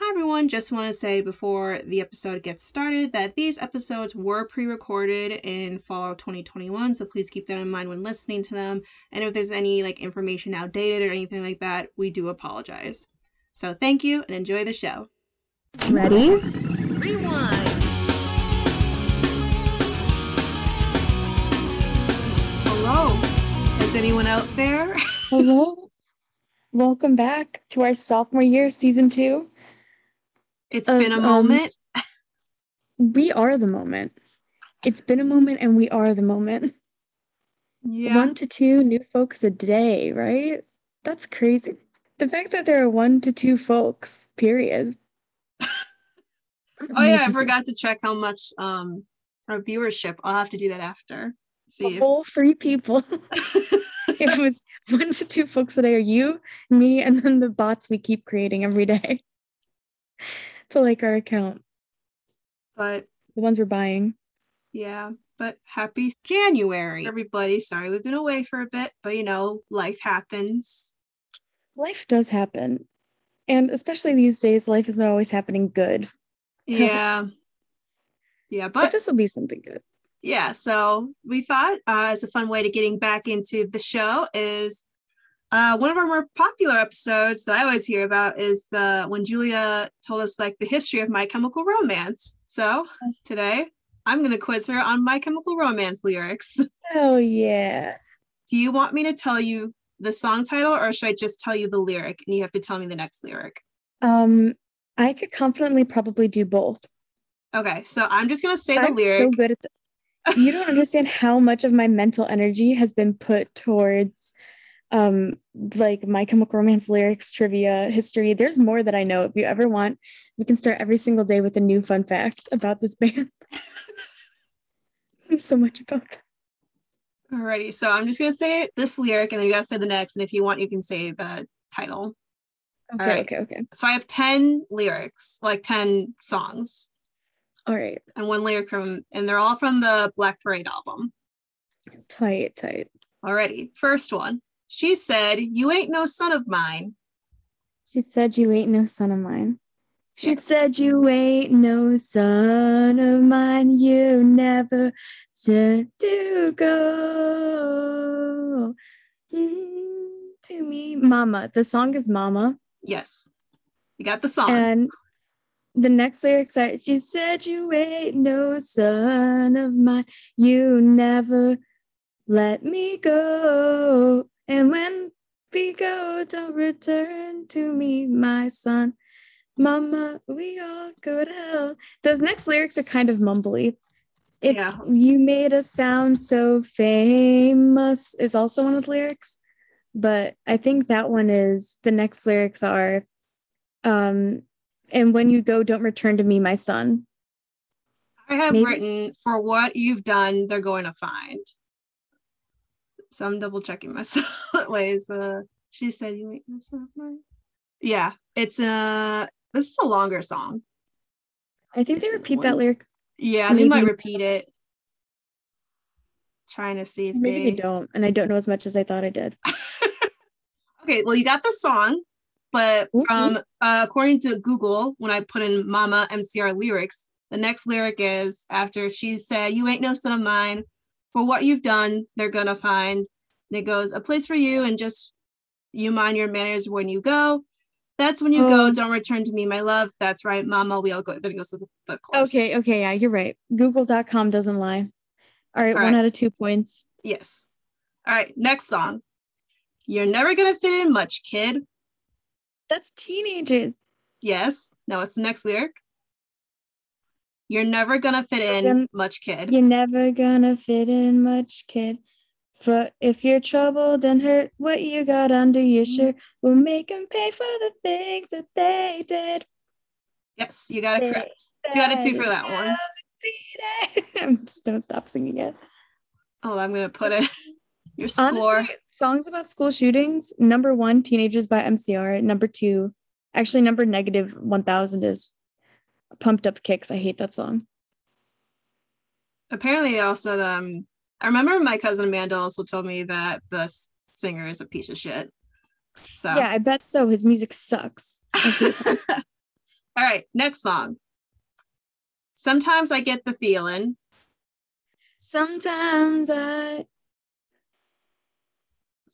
Hi, everyone. Just want to say before the episode gets started that these episodes were pre recorded in fall of 2021, so please keep that in mind when listening to them. And if there's any like information outdated or anything like that, we do apologize. So thank you and enjoy the show. Ready? Rewind. Hello. Is anyone out there? Hello. Welcome back to our sophomore year, season two. It's of, been a um, moment. We are the moment. It's been a moment and we are the moment. yeah. One to two new folks a day, right? That's crazy. The fact that there are one to two folks, period. Oh yeah, I forgot to check how much um our viewership. I'll have to do that after. See whole three people. it was one to two folks a day are you, me, and then the bots we keep creating every day to like our account, but the ones we're buying. Yeah, but happy January, everybody. Sorry we've been away for a bit, but you know, life happens. Life does happen. And especially these days, life is not always happening good. Yeah. Yeah, But but this will be something good. yeah, so we thought uh, as a fun way to getting back into the show is uh, one of our more popular episodes that I always hear about is the when Julia told us like the history of My Chemical Romance. So today I'm gonna quiz her on My Chemical Romance lyrics. Oh yeah. Do you want me to tell you the song title or should I just tell you the lyric and you have to tell me the next lyric? Um, I could confidently probably do both. Okay, so I'm just gonna say the I'm lyric. so good at the- you don't understand how much of my mental energy has been put towards um like my chemical romance lyrics trivia history there's more that i know if you ever want we can start every single day with a new fun fact about this band there's so much about them. Alrighty, so I'm just gonna say this lyric and then you gotta say the next, and if you want, you can say the title. okay right. okay okay So I have 10 lyrics, like 10 songs, all right and one lyric from, and they're all from the Black Parade album. tight tight Alrighty, first one. She said, You ain't no son of mine. she said you ain't no son of mine she said you ain't no son of mine you never should to go to me mama the song is mama Yes. You got the song. and the next lyrics are she said you ain't no son of mine you never let me go and when we go don't return to me my son. Mama we all go to hell. Those next lyrics are kind of mumbly. It's Yeah. you made us sound so famous is also one of the lyrics. But i think that one is the next lyrics are um and when you go don't return to me my son. I have maybe- written for what you've done, they're going to find. So I'm double checking myself. Ways. Uh, she said you ain't no son of mine. Yeah, it's uh this is a longer song. i think they It's a repeat that lyric Yeah, they might repeat it. Trying to see if maybe they they don't and i don't know as much as i thought i did Okay, well, you got the song, but Ooh, from uh, according to Google, when I put in Mama MCR lyrics, the next lyric is after she said, "You ain't no son of mine. For what you've done, they're gonna find." And it goes, "A place for you, and just you mind your manners when you go. That's when you go. Oh. Don't return to me, my love. That's right, Mama. We all go." Then it goes to the, chorus. okay okay yeah you're right google.com doesn't lie all right All one right. out of two points Yes. All right. Next song. You're never gonna fit in much, kid. that's teenagers Yes. No, it's the next lyric. You're never gonna fit in much, kid. You're never gonna fit in much, kid. For if you're troubled and hurt, what you got under your Mm. shirt will make them pay for the things that they did. Yes, you got it correct. Two out of two for that one. one. Just don't stop singing it. Oh, I'm gonna put it. Your score. Honestly, songs about school shootings. Number one, Teenagers by MCR. Number two, actually, number negative 1000 is Pumped Up Kicks. I hate that song. Apparently, also um, I remember my cousin Amanda also told me that the s- singer is a piece of shit. So Yeah, I bet so. His music sucks. I hate him. All right, next song. Sometimes I get the feeling. Sometimes I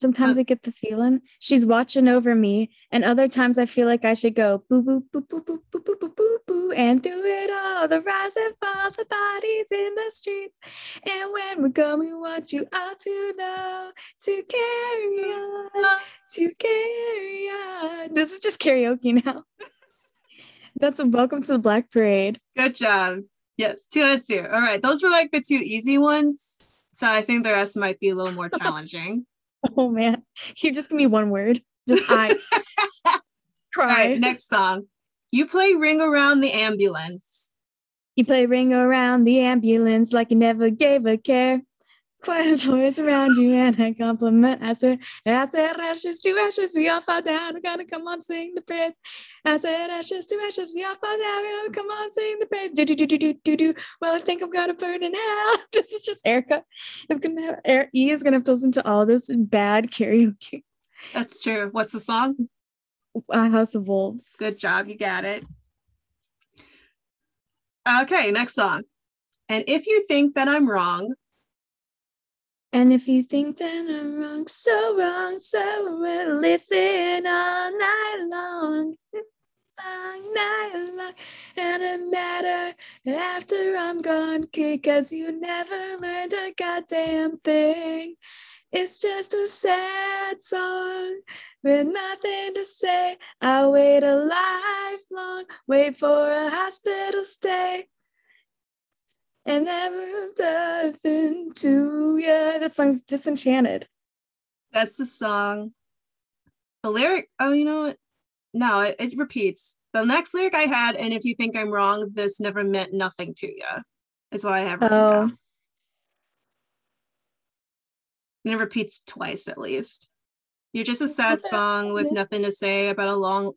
sometimes I get the feeling she's watching over me, and other times I feel like I should go boo boo boo boo boo boo boo boo boo boo, and through it all, the rise and fall, the bodies in the streets, and when we're gone, we want you all to know to carry on, to carry on. This is just karaoke now. That's a welcome to the Black Parade. Good job. Yes, two out of two. All right, those were like the two easy ones. So I think the rest might be a little more challenging. Oh man, you just give me one word. Just I cry. right, next song. You play Ring Around the Ambulance. You play ring around the ambulance like you never gave a care. Quiet voice around you and a compliment. I said, I said, ashes to ashes, we all fall down. We gotta come on, sing the praise. I said, ashes to ashes, we all fall down. We gotta come on, sing the praise. Do do do do do do do. Well, I think I'm gonna burn in hell. This is just Erica. Is gonna have Er- E is gonna have to listen to all this bad karaoke. That's true. What's the song? Uh, House of Wolves. Good job. You got it. Okay, next song. And if you think that I'm wrong, And if you think that I'm wrong, so wrong, so wrong, listen all night long, long night long, and it matter after I'm gone, cause you never learned a goddamn thing. It's just a sad song with nothing to say. I'll wait a lifelong, wait for a hospital stay. And never nothing to you. That song's disenchanted. that's the song. The lyric, oh, you know what? No, it, it repeats. The next lyric I had, and if you think I'm wrong, this never meant nothing to you. Is what I have Oh. down. And it repeats twice at least. You're just a sad song with nothing to say about a long,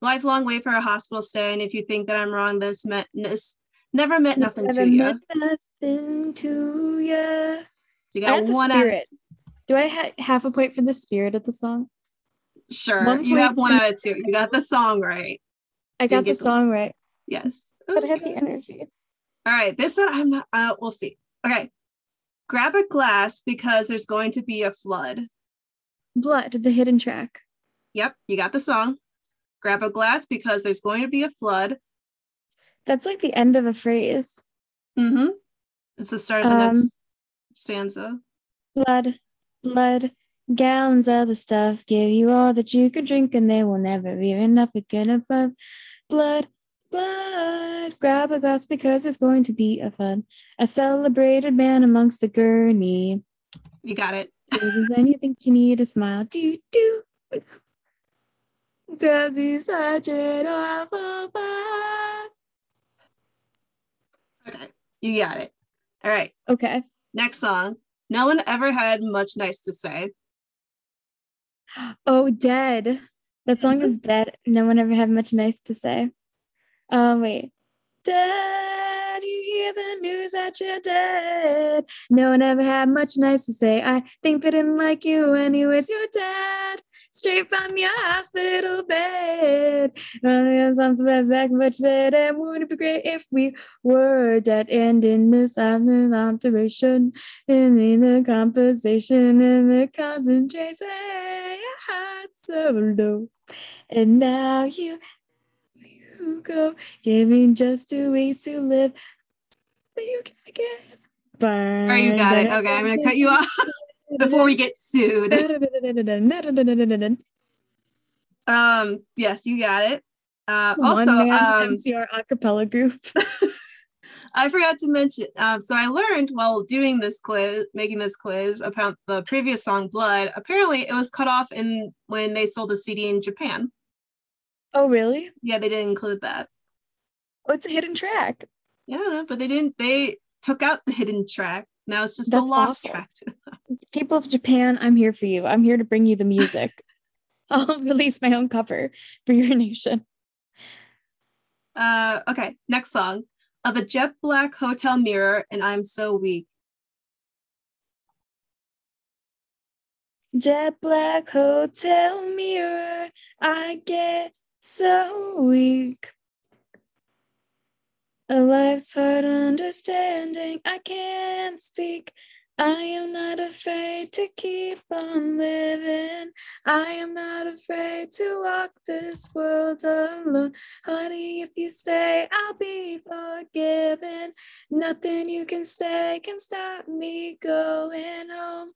lifelong wait for a hospital stay. And if you think that I'm wrong, this meant this never meant nothing Never to you. meant Nothing to you. So you got one out. Do I ha- half a point for the spirit of the song? Sure, One you have one out of two. You got the song right. I got the- song right, Yes. but I have the energy. All right, this one I'm not. Uh, we'll see. Okay, grab a glass because there's going to be a flood. Blood, the hidden track. Yep, you got the song. Grab a glass because there's going to be a flood. That's like the end of a phrase. Mm-hmm. It's the start of the Um, next stanza. Blood, blood, gallons of the stuff. Give you all that you could drink, and they will never be enough again above. Blood, blood, grab a glass because there's going to be a fun. A celebrated man amongst the gurney. You got it. This is when you think you need a smile. Do do. Does he such an awful fun? Okay, you got it. All right, Okay. next song. No one ever had much nice to say. Oh, dead. That song is dead. No one ever had much nice to say. Um, wait. Dad, you hear the news that you're dead. No one ever had much nice to say. I think they didn't like you anyways. You're dead. Straight from your hospital bed. Something that's back, but you said it wouldn't it be great if we were dead. And in this observation, and in the conversation and the concentration, your heart's so low. And now you, you go, giving just two weeks to live. But you gotta get burn. All right, you got it. Okay, I'm gonna cut you off before we get sued. Um, yes, you got it. Uh, also, um, MCR acapella group. I forgot to mention. Um, so I learned while doing this quiz, making this quiz about the previous song "Blood." Apparently, it was cut off in when they sold the CD in Japan. Oh, really? Yeah, they didn't include that. Oh, it's a hidden track. Yeah, but they didn't. They took out the hidden track. Now it's just a lost awful. track. People of Japan, I'm here for you. I'm here to bring you the music. I'll release my own cover for your nation. Uh, okay, next song of a jet black hotel mirror, and I'm so weak. Jet black hotel mirror, I get so weak. A life's hard understanding. I can't speak. I am not afraid to keep on living. I am not afraid to walk this world alone. Honey, if you stay, I'll be forgiven. Nothing you can say can stop me going home.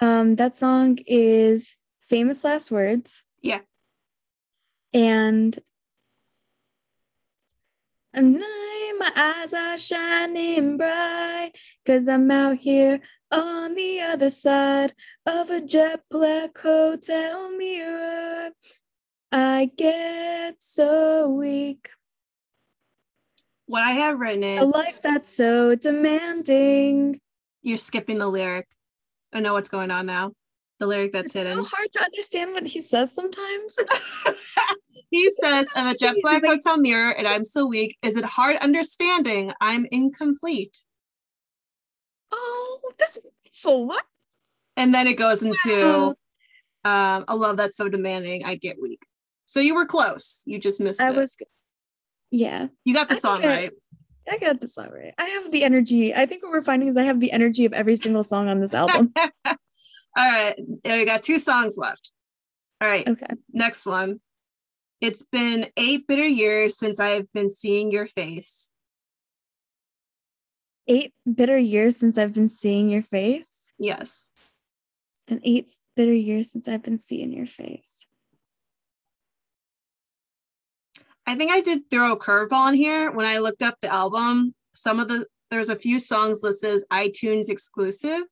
Um, that song is Famous Last Words. Yeah. And and I, my eyes are shining bright because I'm out here on the other side of a jet black hotel mirror. I get so weak. What I have written is A life that's so demanding. you're skipping the lyric. I know what's going on now. The lyric that's It's hidden. so hard to understand what he says sometimes. he says, I'm a jet black hotel mirror and I'm so weak. Is it hard understanding? I'm incomplete. oh, that's beautiful. What? And then it goes into um, a love that's so demanding, I get weak. So you were close. You just missed I it. was, yeah. you got the I song I- right. I got the song right. I have the energy. I think what we're finding is I have the energy of every single song on this album. All right. We got two songs left. All right. okay. Next one. It's been eight bitter years since I've been seeing your face. Eight bitter years since I've been seeing your face. Yes. It's been eight bitter years since I've been seeing your face. I think I did throw a curveball in here when I looked up the album. Some of the there's a few songs listed as iTunes exclusive.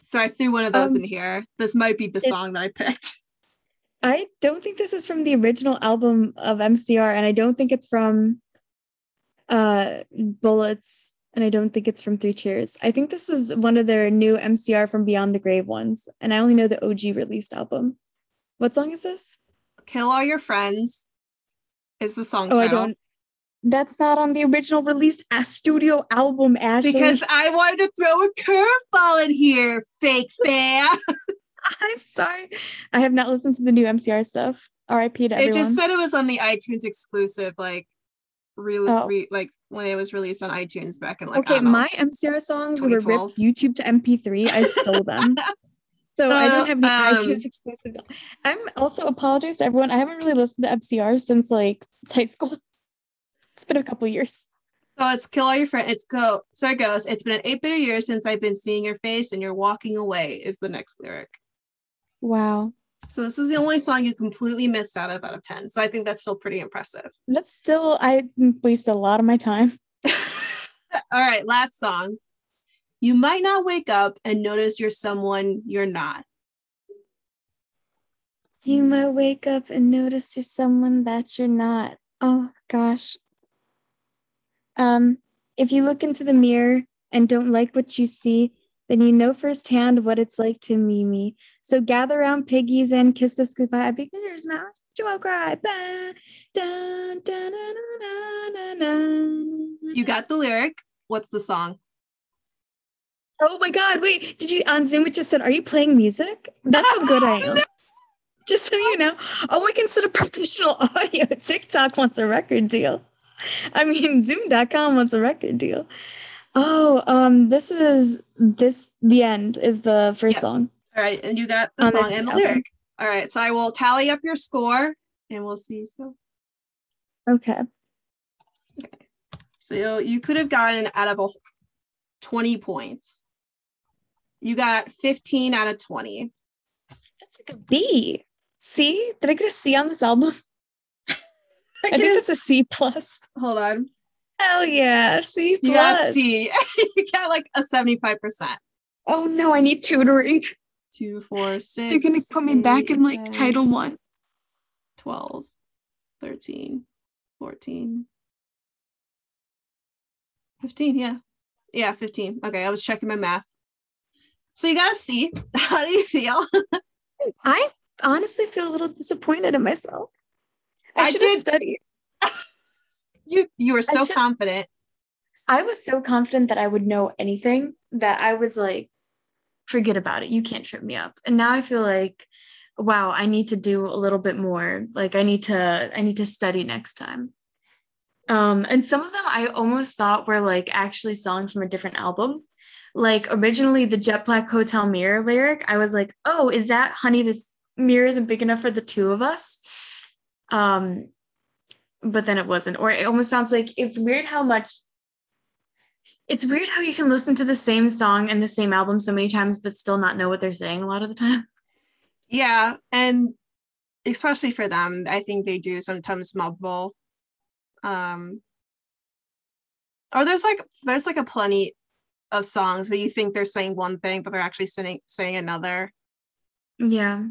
So I threw one of those Um, in here. This might be the it- song that I picked. I don't think this is from the original album of MCR, and I don't think it's from uh Bullets, and I don't think it's from Three Cheers. I think this is one of their new MCR from Beyond the Grave ones, and I only know the OG released album. What song is this? Kill All Your Friends is the song Oh, I title. don't. That's not on the original released studio album, Ashley. Because I wanted to throw a curveball in here, fake fan. I'm sorry, I have not listened to the new MCR stuff. R.I.P. to it everyone. just said it was on the iTunes exclusive, like really, Oh. re- like when it was released on iTunes back in like okay, know. my MCR songs were ripped YouTube to MP3. I stole them. So I don't Uh, have any um, iTunes exclusive. I'm also apologize to everyone. I haven't really listened to MCR since like high school. It's been a couple years. So it's kill all your friends. It's go. So it goes. It's been an eight bitter years since I've been seeing your face, and you're walking away. Is the next lyric. Wow. So this is the only song you completely missed out of out of ten. So I think that's still pretty impressive. That's still I wasted a lot of my time. All right, last song. You might not wake up and notice you're someone you're not. You might wake up and notice you're someone that you're not. Oh gosh. Um, if you look into the mirror and don't like what you see, then you know firsthand what it's like to me. So gather around piggies and kiss us goodbye. Beginner's not you won't cry. You got the lyric. What's the song? Oh my god, wait, did you on Zoom it just said, Are you playing music? That's how good I am. Just so you know. Oh, we consider a professional audio. TikTok wants a record deal. I mean, Zoom.com wants a record deal. Oh, um, this is this the end is the first Yeah. song. All right, and you got the On the song and the lyric. All right, so I will tally up your score, and we'll see. So, Okay. okay. so you could have gotten out of a twenty points. You got fifteen out of twenty. That's like a B. C? Did I get a C on this album? I think it's a C plus. Hold on. Hell yeah, C plus. You got a C. you got like a seventy-five percent. Oh no, I need tutoring. Two, four, six. They're gonna put me back in like nine, title one. 12, 13, 14, 15. Yeah. Yeah, 15. Okay, I was checking my math. So you got a C. How do you feel? I honestly feel a little disappointed in myself. I, I should have studied. You you were so should- confident. I was so confident that I would know anything that I was like, forget about it. You can't trip me up. And now I feel like, wow, I need to do a little bit more. Like I need to, I need to study next time. Um, and some of them I almost thought were like actually songs from a different album. Like originally the Jet Black Hotel Mirror lyric, I was like, oh, is that honey, this mirror isn't big enough for the two of us? Um, but then it wasn't. Or it almost sounds like it's weird how much it's weird how you can listen to the same song and the same album so many times, but still not know what they're saying a lot of the time. Yeah. And especially for them, I think they do sometimes mumble. Um or there's like there's like a plenty of songs where you think they're saying one thing, but they're actually saying saying another. Yeah.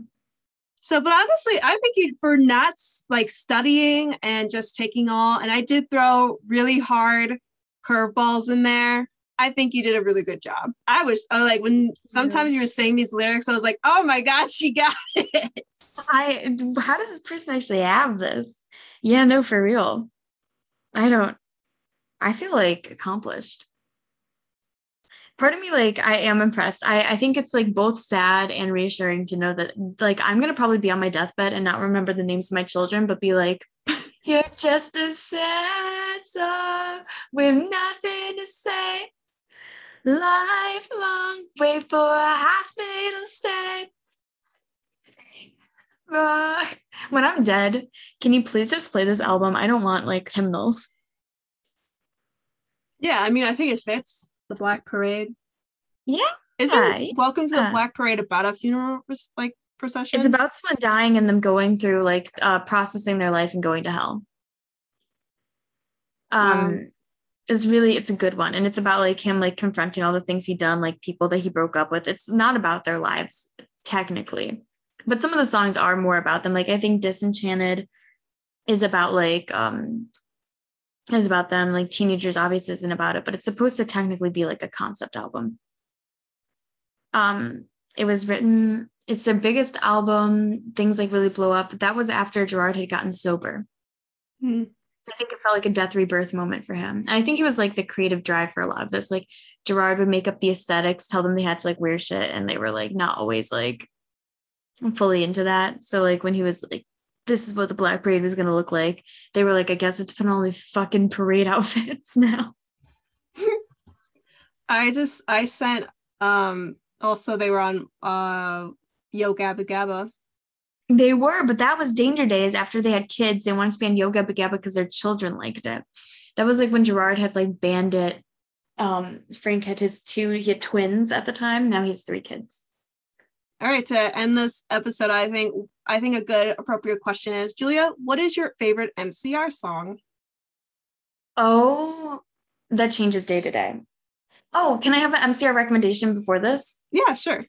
So, but honestly, I think you for not like studying and just taking all, and I did throw really hard curveballs in there. I think you did a really good job. I was oh, like when sometimes you were saying these lyrics, I was like, oh my god, she got it. I how does this person actually have this? Yeah, no, for real. I don't. I feel like accomplished. Part of me, like, I am impressed. I, I think it's like both sad and reassuring to know that, like, I'm gonna probably be on my deathbed and not remember the names of my children, but be like, you're just a sad song with nothing to say. Lifelong, wait for a hospital stay. When I'm dead, can you please just play this album? I don't want like hymnals. Yeah, I mean, I think it fits the Black Parade. Yeah. Isn't Welcome to the Black Parade about a funeral like procession? It's about someone dying and them going through like uh processing their life and going to hell. Um wow. it's really it's a good one. And it's about like him like confronting all the things he done, like people that he broke up with. It's not about their lives, technically. But some of the songs are more about them. Like I think Disenchanted is about like um is about them. Like teenagers obviously isn't about it, but it's supposed to technically be like a concept album. Um, it was written, it's their biggest album, things like really blow up. That was after Gerard had gotten sober. Mm-hmm. So I think it felt like a death rebirth moment for him. And I think it was like the creative drive for a lot of this. Like Gerard would make up the aesthetics, tell them they had to like wear shit, and they were like not always like fully into that. So like when he was like this is what the Black Parade was going to look like. They were like, I guess we have to put on all these fucking parade outfits now. I just I sent um also they were on uh Yo Gabba Gabba. They were, but that was Danger Days after they had kids. They wanted to be on Yo Gabba Gabba because their children liked it. That was like when Gerard had like Bandit. Um, Frank had his two, he had twins at the time. Now he has three kids. All right, to end this episode, I think I think a good appropriate question is Julia, what is your favorite MCR song? Oh, that changes day to day. Oh, can I have an MCR recommendation before this? Yeah, sure.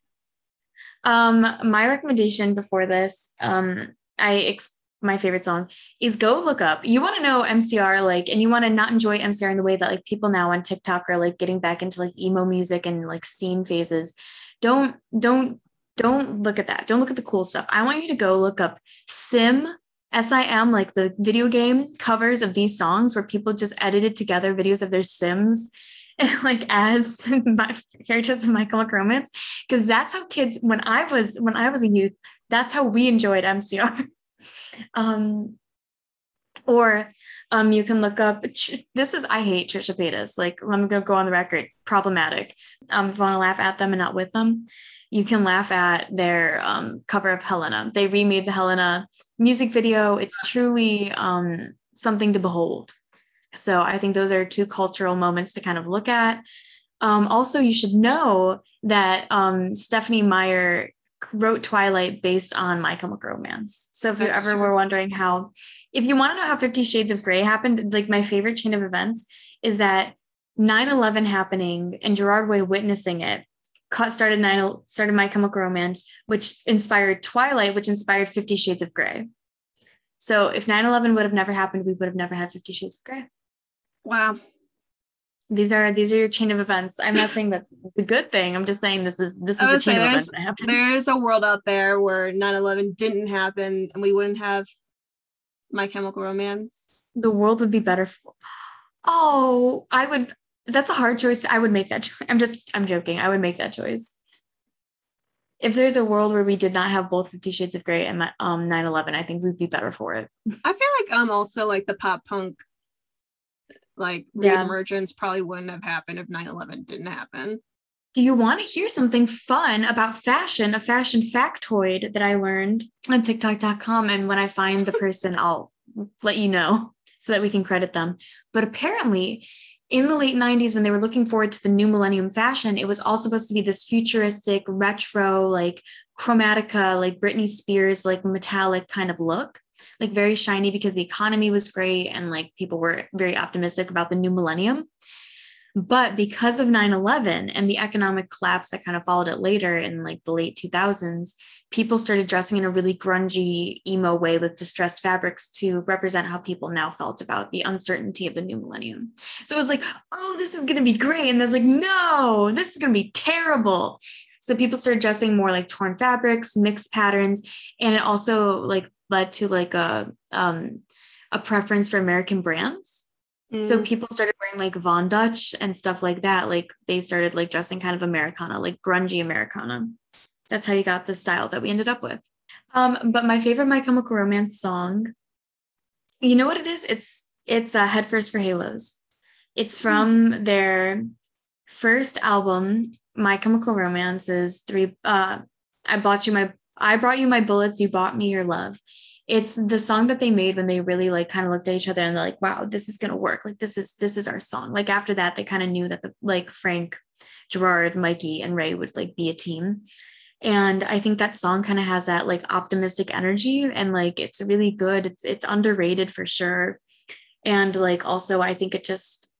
Um, my recommendation before this, um, I ex- my favorite song is go look up. You want to know MCR like, and you want to not enjoy MCR in the way that like people now on TikTok are like getting back into like emo music and like scene phases. Don't don't don't look at that. Don't look at the cool stuff. I want you to go look up Sim, S I M, like the video game covers of these songs where people just edited together videos of their Sims and like as my characters of My Chemical. Because that's how kids, when I was when I was a youth, that's how we enjoyed MCR. um, or um, you can look up. This is I hate Trisha Paytas. Like, let me go, go on the record. Problematic. Um, if you want to laugh at them and not with them, you can laugh at their um, cover of Helena. They remade the Helena music video. It's truly um, something to behold. So I think those are two cultural moments to kind of look at. Um, also, you should know that um, Stephenie Meyer wrote Twilight based on My Chemical Romance. So if That's you ever true. were wondering how, if you want to know how Fifty Shades of Grey happened, like my favorite chain of events is that 9-11 happening and Gerard Way witnessing it started nine started My Chemical Romance, which inspired Twilight, which inspired Fifty Shades of Grey. So if 9-11 would have never happened, we would have never had Fifty Shades of Grey. Wow. These are these are your chain of events. I'm not saying that it's a good thing. I'm just saying this is this is a chain of events that happened. There is a world out there where 9-11 didn't happen and we wouldn't have My Chemical Romance. The world would be better. For, oh, I would that's a hard choice. I would make that choice. I'm just, I'm joking. I would make that choice. If there's a world where we did not have both Fifty Shades of Grey and um 9/11, I think we'd be better for it. I feel like um also like the pop punk like Yeah. reemergence probably wouldn't have happened if 9-11 didn't happen. Do you want to hear something fun about fashion? A fashion factoid that I learned on TikTok.com. And when I find the person, I'll let you know so that we can credit them. But apparently, in the late 90s, when they were looking forward to the new millennium fashion, it was all supposed to be this futuristic, retro, like chromatica, like Britney Spears, like metallic kind of look, like very shiny because the economy was great and like people were very optimistic about the new millennium. But because of 9 11 and the economic collapse that kind of followed it later in like the late 2000s, people started dressing in a really grungy, emo way with distressed fabrics to represent how people now felt about the uncertainty of the new millennium. So it was like, oh, this is going to be great. And there's like, no, this is going to be terrible. So people started dressing more like torn fabrics, mixed patterns, and it also like led to like a um, a preference for American brands. So Mm. people started wearing like Von Dutch and stuff like that. Like they started like dressing kind of Americana, like grungy Americana. That's how you got the style that we ended up with. Um, but my favorite My Chemical Romance song, you know what it is? It's it's uh, Head First for Halos. It's from their first album, My Chemical Romance. Is three. Uh, I bought you my. I brought you my bullets. You bought me your love it's the song that they made when they really like kind of looked at each other and they're like wow this is going to work like this is this is our song like after that they kind of knew that the like frank gerard mikey and ray would like be a team and i think that song kind of has that like optimistic energy and like it's really good. It's it's underrated for sure. And like also i think it just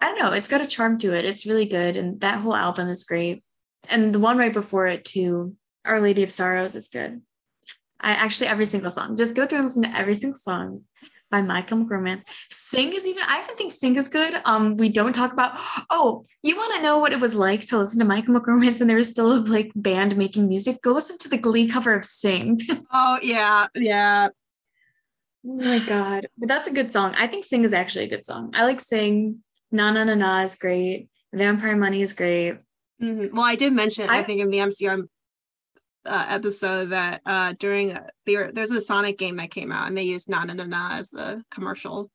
i don't know it's got a charm to it. It's really good and that whole album is great. And the one right before it too our lady of sorrows is good. I actually every single song. Just go through and listen to every single song by My Chemical Romance. Sing is even. I even think Sing is good. Um, we don't talk about. Oh, you want to know what it was like to listen to My Chemical Romance when there was still a like band making music? Go listen to the Glee cover of Sing. Oh yeah, yeah. oh my god, but that's a good song. I think Sing is actually a good song. I like Sing. Na na na na is great. Vampire Money is great. Mhm. Well, I did mention I, I- think in the MCR uh, episode that uh during uh, there there's a Sonic game that came out and they used na na na na as the commercial.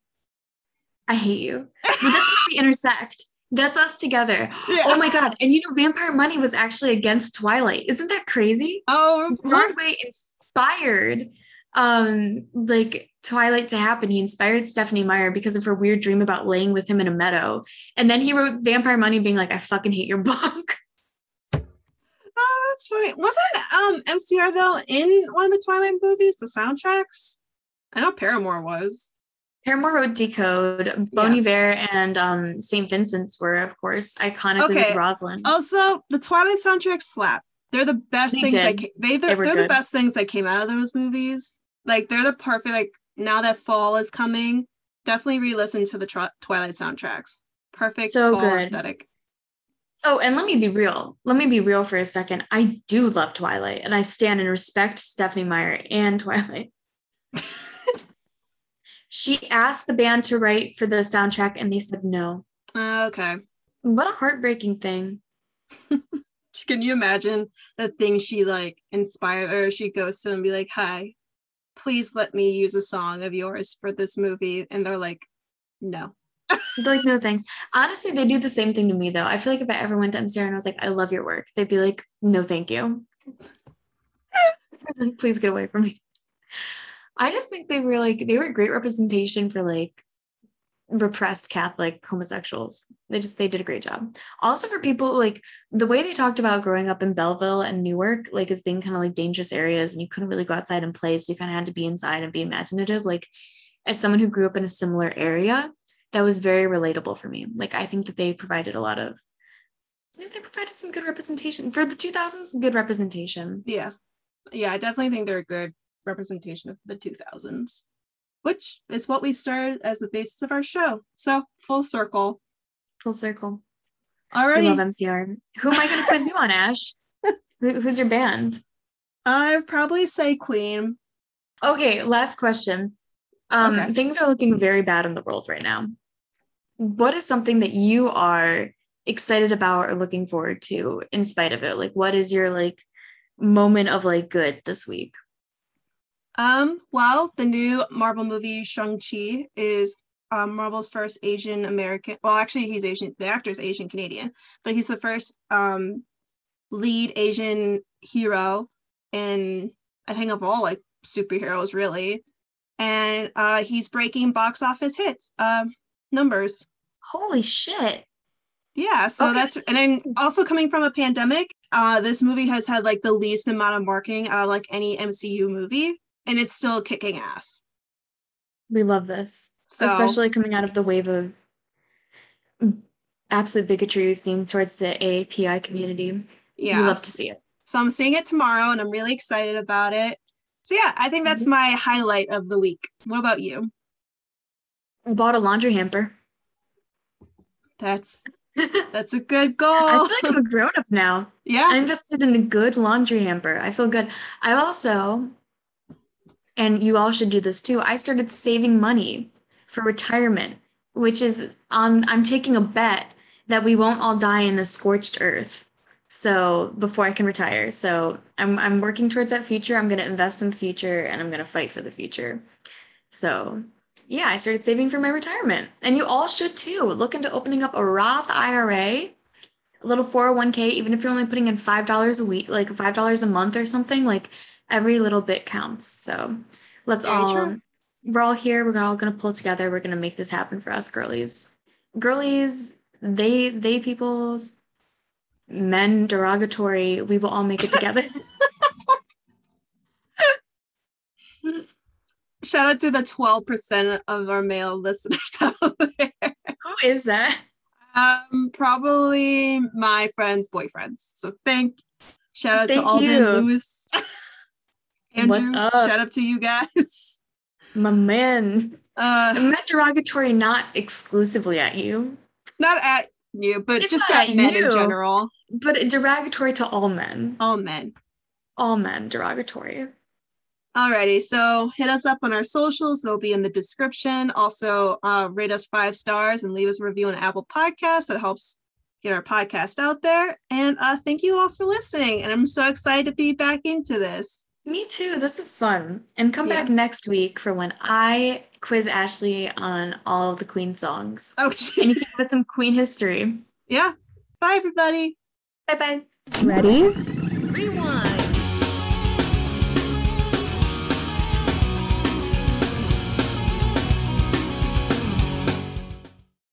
I hate you. But that's where we intersect. That's us together. Yeah. Oh my god! And you know, Vampire Money was actually against Twilight. Isn't that crazy? Oh, Broadway inspired um like Twilight to happen. He inspired Stephenie Meyer because of her weird dream about laying with him in a meadow. And then he wrote Vampire Money being like, I fucking hate your book. That's right. Wasn't um MCR though in one of the Twilight movies, the soundtracks? I know Paramore was. Paramore wrote Decode, Bon Yeah. Iver and um St. Vincent's were, of course, iconically Okay. with Rosyln. Also, the Twilight soundtracks slap. They're the best They things that did. ca- they they're, They they're the best things that came out of those movies. Like they're the perfect like now that fall is coming, definitely re-listen to the Twi- Twilight soundtracks. Perfect So fall good. aesthetic. Oh, and let me be real. Let me be real for a second. I do love Twilight and I stand and respect Stephenie Meyer and Twilight. she asked the band to write for the soundtrack and they said no. Uh, okay. What a heartbreaking thing. Just can you imagine the thing she like inspired or she goes to them and be like, Hi, please let me use a song of yours for this movie. And they're like, No. Like, no thanks. Honestly, they do the same thing to me though. I feel like if I ever went to MCR and I was like, I love your work, they'd be like, no, thank you. Please get away from me. I just think they were like, they were great representation for like repressed Catholic homosexuals. They just, they did a great job. Also for people like the way they talked about growing up in Belleville and Newark, like as being kind of like dangerous areas and you couldn't really go outside and play. So you kind of had to be inside and be imaginative. Like as someone who grew up in a similar area, that was very relatable for me. Like I think that they provided a lot of I think they provided some good representation for the 2000s, good representation. Yeah. Yeah, I definitely think they're a good representation of the 2000s, which is what we started as the basis of our show. So, full circle. Full circle. Already, I love MCR. Who am I going to quiz you on, Ash? Who's your band? I'd probably say Queen. Okay, last question. Um, Okay. Things are looking very bad in the world right now. What is something that you are excited about or looking forward to in spite of it? Like, what is your like moment of like good this week? Um, well, the new Marvel movie Shang-Chi is um, Marvel's first Asian American. Well, actually, he's Asian. The actor is Asian Canadian, but he's the first um, lead Asian hero in I think of all like superheroes really, and uh, he's breaking box office hits um, numbers. Holy shit! Yeah, so Okay. that's and then also coming from a pandemic, uh, this movie has had like the least amount of marketing out of like any MCU movie, and it's still kicking ass. We love this, So especially coming out of the wave of absolute bigotry we've seen towards the API community. yeah, We love to see it. So I'm seeing it tomorrow and I'm really excited about it. So yeah, I think that's my highlight of the week. What about you? I bought a laundry hamper. That's that's a good goal. I feel like I'm a grown up now. yeah. I invested in a good laundry hamper. I feel good. I also, and you all should do this too. I started saving money for retirement, which is on. I'm taking a bet that we won't all die in a scorched earth. So before I can retire, so I'm I'm working towards that future. I'm gonna invest in the future, and I'm gonna fight for the future. So yeah, I started saving for my retirement, and you all should too. Look into opening up a Roth IRA a little 401k, even if you're only putting in $5 a week, like $5 a month or something, like every little bit counts. So let's Very all, true. we're all here. We're all going to pull together. We're going to make this happen for us girlies. Girlies, they, they peoples, men derogatory, we will all make it together. Shout out to the 12% of our male listeners out there. Who is that? Um, probably my friends' boyfriends. So thank shout out Thank to Alden you. Lewis. Andrew, What's up? shout out to you guys. My man. Uh meant derogatory not exclusively at you, not at you, but It's just at at men in general. but derogatory to all men. All men. All men derogatory. Alrighty, so hit us up on our socials. They'll be in the description. Also, uh, rate us five stars and leave us a review on Apple Podcasts. That helps get our podcast out there. And uh, thank you all for listening. And I'm so excited to be back into this. Me too. This is fun. And come Yeah. back next week for when I quiz Ashley on all the Queen songs. Oh, And you can give us some Queen history. yeah. Bye, everybody. Bye bye. Ready? Rewind.